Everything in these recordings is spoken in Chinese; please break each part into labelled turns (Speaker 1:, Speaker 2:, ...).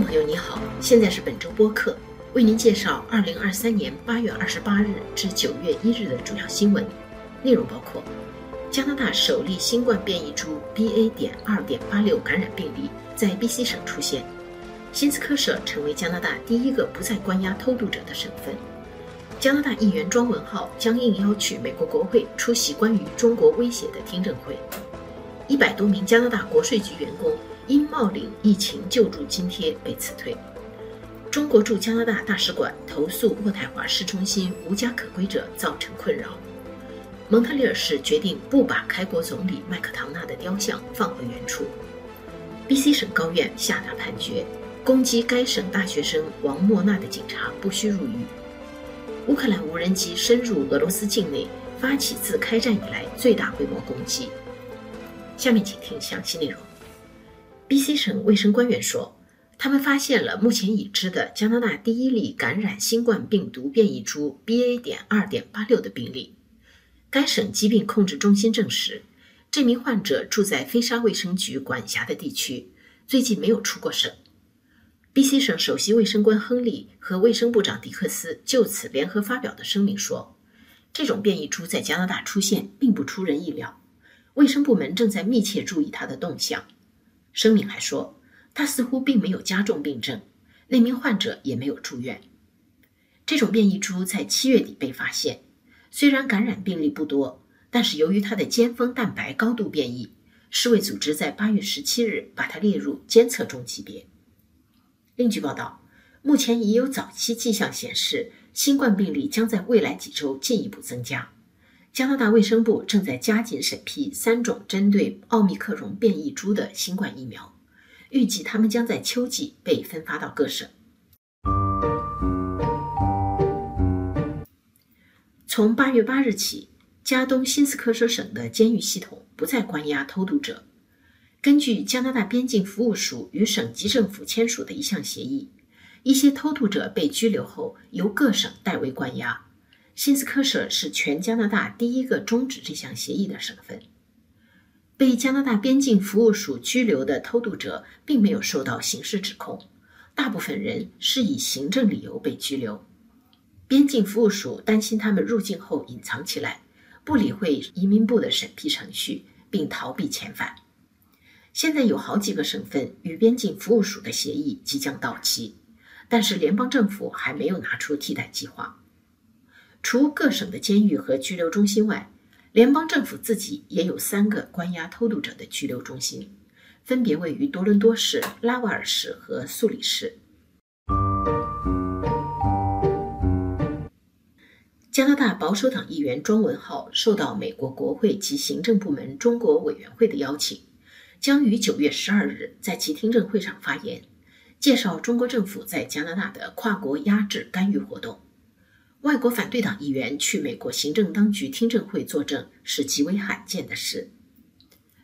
Speaker 1: 众朋友你好，现在是本周播客，为您介绍二零二三年八月二十八日至九月一日的主要新闻内容，包括加拿大首例新冠变异株 BA. 点二点八六感染病例在 BC 省出现，新斯科舍成为加拿大第一个不再关押偷渡者的省份。加拿大议员庄文浩将应邀去美国国会出席关于中国威胁的听证会。一百多名加拿大国税局员工因冒领疫情救助津贴被辞退。中国驻加拿大大使馆投诉渥太华市中心无家可归者造成困扰。蒙特利尔市决定不把开国总理麦克唐纳的雕像放回原处。B.C. 省高院下达判决，攻击该省大学生王莫娜的警察不需入狱。乌克兰无人机深入俄罗斯境内，发起自开战以来最大规模攻击。下面请听详细内容。B.C. 省卫生官员说，他们发现了目前已知的加拿大第一例感染新冠病毒变异株 B.A. 点二点八六的病例。该省疾病控制中心证实，这名患者住在菲沙卫生局管辖的地区，最近没有出过省。B.C. 省首席卫生官亨利和卫生部长迪克斯就此联合发表的声明说：“这种变异株在加拿大出现并不出人意料，卫生部门正在密切注意它的动向。”声明还说，他似乎并没有加重病症，那名患者也没有住院。这种变异株在七月底被发现，虽然感染病例不多，但是由于它的尖峰蛋白高度变异，世卫组织在八月十七日把它列入监测中级别。另据报道，目前已有早期迹象显示，新冠病例将在未来几周进一步增加。加拿大卫生部正在加紧审批三种针对奥密克戎变异株的新冠疫苗，预计它们将在秋季被分发到各省。从八月八日起，加东新斯科舍省的监狱系统不再关押偷渡者。根据加拿大边境服务署与省级政府签署的一项协议，一些偷渡者被拘留后由各省代为关押。新斯科舍是全加拿大第一个终止这项协议的省份。被加拿大边境服务署拘留的偷渡者并没有受到刑事指控，大部分人是以行政理由被拘留。边境服务署担心他们入境后隐藏起来，不理会移民部的审批程序，并逃避遣返。现在有好几个省份与边境服务署的协议即将到期，但是联邦政府还没有拿出替代计划。除各省的监狱和拘留中心外，联邦政府自己也有三个关押偷渡者的拘留中心，分别位于多伦多市、拉瓦尔市和素里市。加拿大保守党议员庄文浩受到美国国会及行政部门中国委员会的邀请。将于九月十二日在其听证会上发言，介绍中国政府在加拿大的跨国压制干预活动。外国反对党议员去美国行政当局听证会作证是极为罕见的事。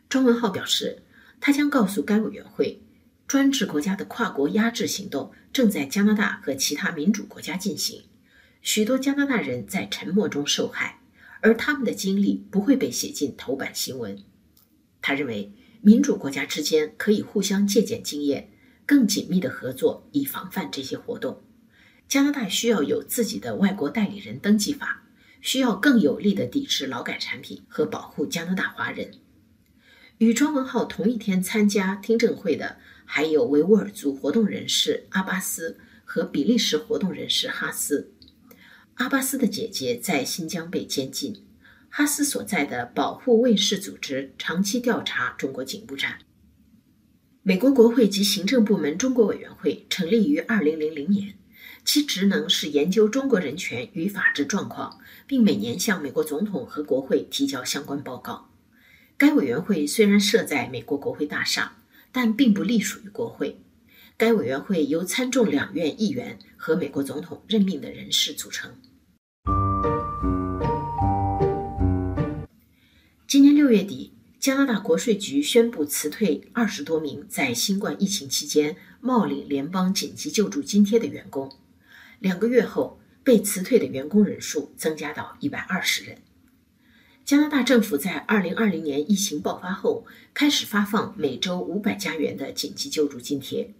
Speaker 1: 庄文浩表示，他将告诉该委员会，专制国家的跨国压制行动正在加拿大和其他民主国家进行，许多加拿大人在沉默中受害，而他们的经历不会被写进头版新闻。他认为。民主国家之间可以互相借鉴经验，更紧密的合作，以防范这些活动。加拿大需要有自己的外国代理人登记法，需要更有力的抵制劳改产品和保护加拿大华人。与庄文浩同一天参加听证会的，还有维吾尔族活动人士阿巴斯和比利时活动人士哈斯。阿巴斯的姐姐在新疆被监禁。哈斯所在的保护卫士组织长期调查中国警务站。美国国会及行政部门中国委员会成立于2000年，其职能是研究中国人权与法治状况，并每年向美国总统和国会提交相关报告。该委员会虽然设在美国国会大厦，但并不隶属于国会。该委员会由参众两院议员和美国总统任命的人士组成。今年六月底，加拿大国税局宣布辞退二十多名在新冠疫情期间冒领联邦紧急救助津贴的员工。两个月后，被辞退的员工人数增加到一百二十人。加拿大政府在二零二零年疫情爆发后开始发放每周五百加元的紧急救助津贴，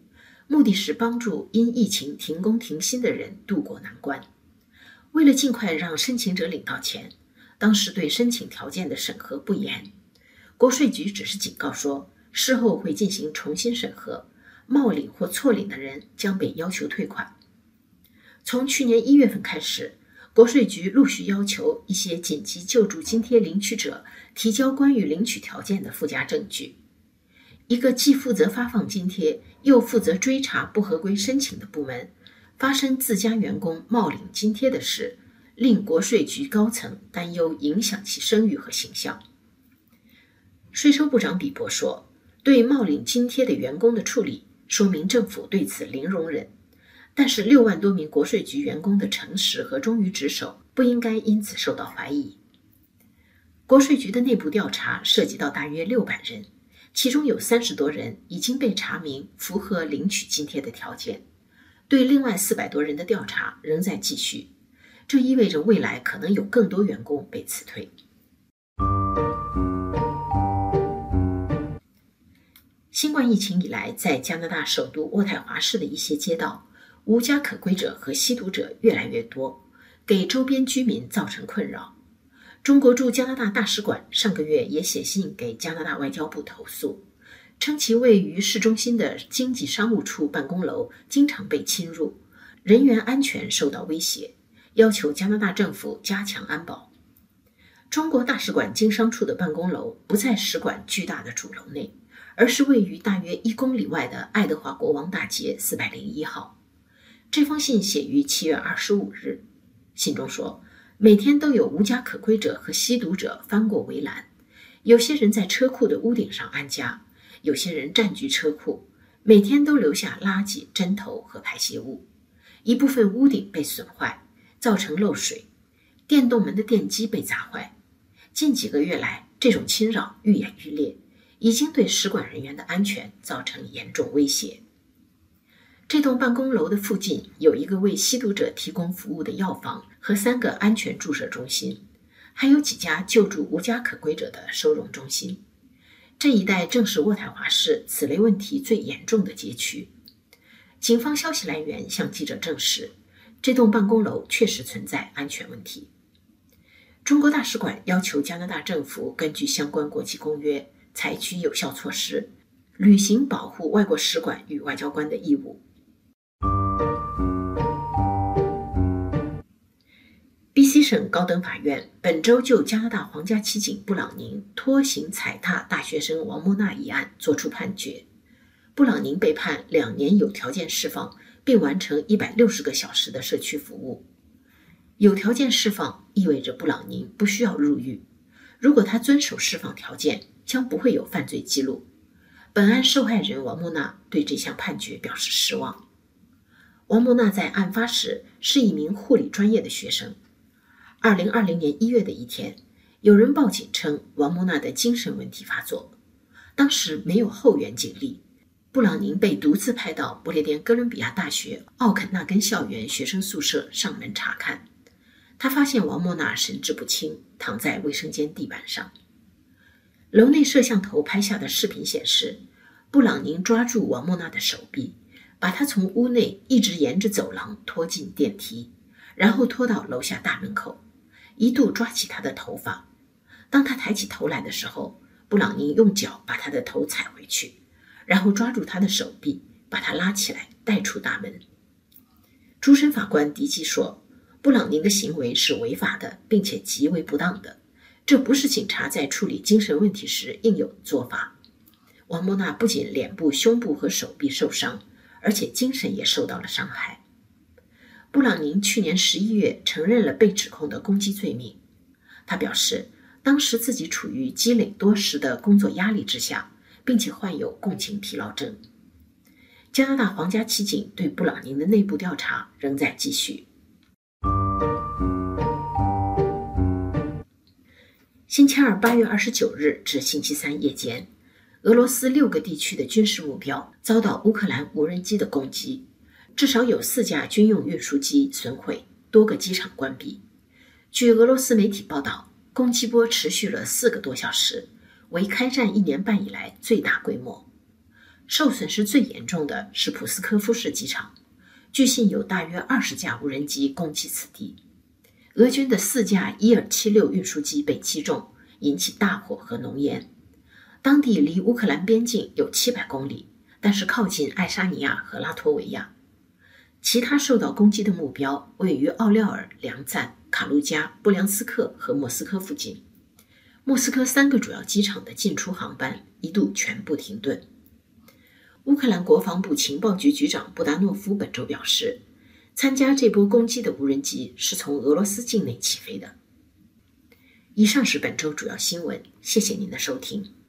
Speaker 1: 目的是帮助因疫情停工停薪的人渡过难关。为了尽快让申请者领到钱，当时对申请条件的审核不严，国税局只是警告说，事后会进行重新审核，冒领或错领的人将被要求退款。从去年一月份开始，国税局陆续要求一些紧急救助津贴领取者提交关于领取条件的附加证据。一个既负责发放津贴又负责追查不合规申请的部门。发生自家员工冒领津贴的事，令国税局高层担忧影响其声誉和形象。税收部长比伯说：“对冒领津贴的员工的处理，说明政府对此零容忍。但是，六万多名国税局员工的诚实和忠于职守，不应该因此受到怀疑。”国税局的内部调查涉及到大约六百人，其中有三十多人已经被查明符合领取津贴的条件。对另外四百多人的调查仍在继续，这意味着未来可能有更多员工被辞退。新冠疫情以来，在加拿大首都渥太华市的一些街道，无家可归者和吸毒者越来越多，给周边居民造成困扰。中国驻加拿大大使馆上个月也写信给加拿大外交部投诉。称其位于市中心的经济商务处办公楼经常被侵入，人员安全受到威胁，要求加拿大政府加强安保。中国大使馆经商处的办公楼不在使馆巨大的主楼内，而是位于大约一公里外的爱德华国王大街四百零一号。这封信写于七月二十五日，信中说，每天都有无家可归者和吸毒者翻过围栏，有些人在车库的屋顶上安家。有些人占据车库，每天都留下垃圾、针头和排泄物。一部分屋顶被损坏，造成漏水；电动门的电机被砸坏。近几个月来，这种侵扰愈演愈烈，已经对使馆人员的安全造成严重威胁。这栋办公楼的附近有一个为吸毒者提供服务的药房和三个安全注射中心，还有几家救助无家可归者的收容中心。这一带正是渥太华市此类问题最严重的街区。警方消息来源向记者证实，这栋办公楼确实存在安全问题。中国大使馆要求加拿大政府根据相关国际公约，采取有效措施，履行保护外国使馆与外交官的义务。B.C. 省高等法院本周就加拿大皇家骑警布朗宁拖行踩踏大学生王莫娜一案作出判决。布朗宁被判两年有条件释放，并完成一百六十个小时的社区服务。有条件释放意味着布朗宁不需要入狱。如果他遵守释放条件，将不会有犯罪记录。本案受害人王莫娜对这项判决表示失望。王莫娜在案发时是一名护理专业的学生。二零二零年一月的一天，有人报警称王莫娜的精神问题发作。当时没有后援警力，布朗宁被独自派到不列颠哥伦比亚大学奥肯纳根校园学生宿舍上门查看。他发现王莫娜神志不清，躺在卫生间地板上。楼内摄像头拍下的视频显示，布朗宁抓住王莫娜的手臂，把她从屋内一直沿着走廊拖进电梯，然后拖到楼下大门口。一度抓起他的头发，当他抬起头来的时候，布朗宁用脚把他的头踩回去，然后抓住他的手臂，把他拉起来带出大门。主审法官迪基说：“布朗宁的行为是违法的，并且极为不当的，这不是警察在处理精神问题时应有的做法。”王莫娜不仅脸部、胸部和手臂受伤，而且精神也受到了伤害。布朗宁去年十一月承认了被指控的攻击罪名。他表示，当时自己处于积累多时的工作压力之下，并且患有共情疲劳症。加拿大皇家骑警对布朗宁的内部调查仍在继续。星期二八月二十九日至星期三夜间，俄罗斯六个地区的军事目标遭到乌克兰无人机的攻击。至少有四架军用运输机损毁，多个机场关闭。据俄罗斯媒体报道，攻击波持续了四个多小时，为开战一年半以来最大规模。受损失最严重的是普斯科夫市机场，据信有大约二十架无人机攻击此地。俄军的四架伊尔七六运输机被击中，引起大火和浓烟。当地离乌克兰边境有七百公里，但是靠近爱沙尼亚和拉脱维亚。其他受到攻击的目标位于奥廖尔、梁赞、卡卢加、布良斯克和莫斯科附近。莫斯科三个主要机场的进出航班一度全部停顿。乌克兰国防部情报局局长布达诺夫本周表示，参加这波攻击的无人机是从俄罗斯境内起飞的。以上是本周主要新闻，谢谢您的收听。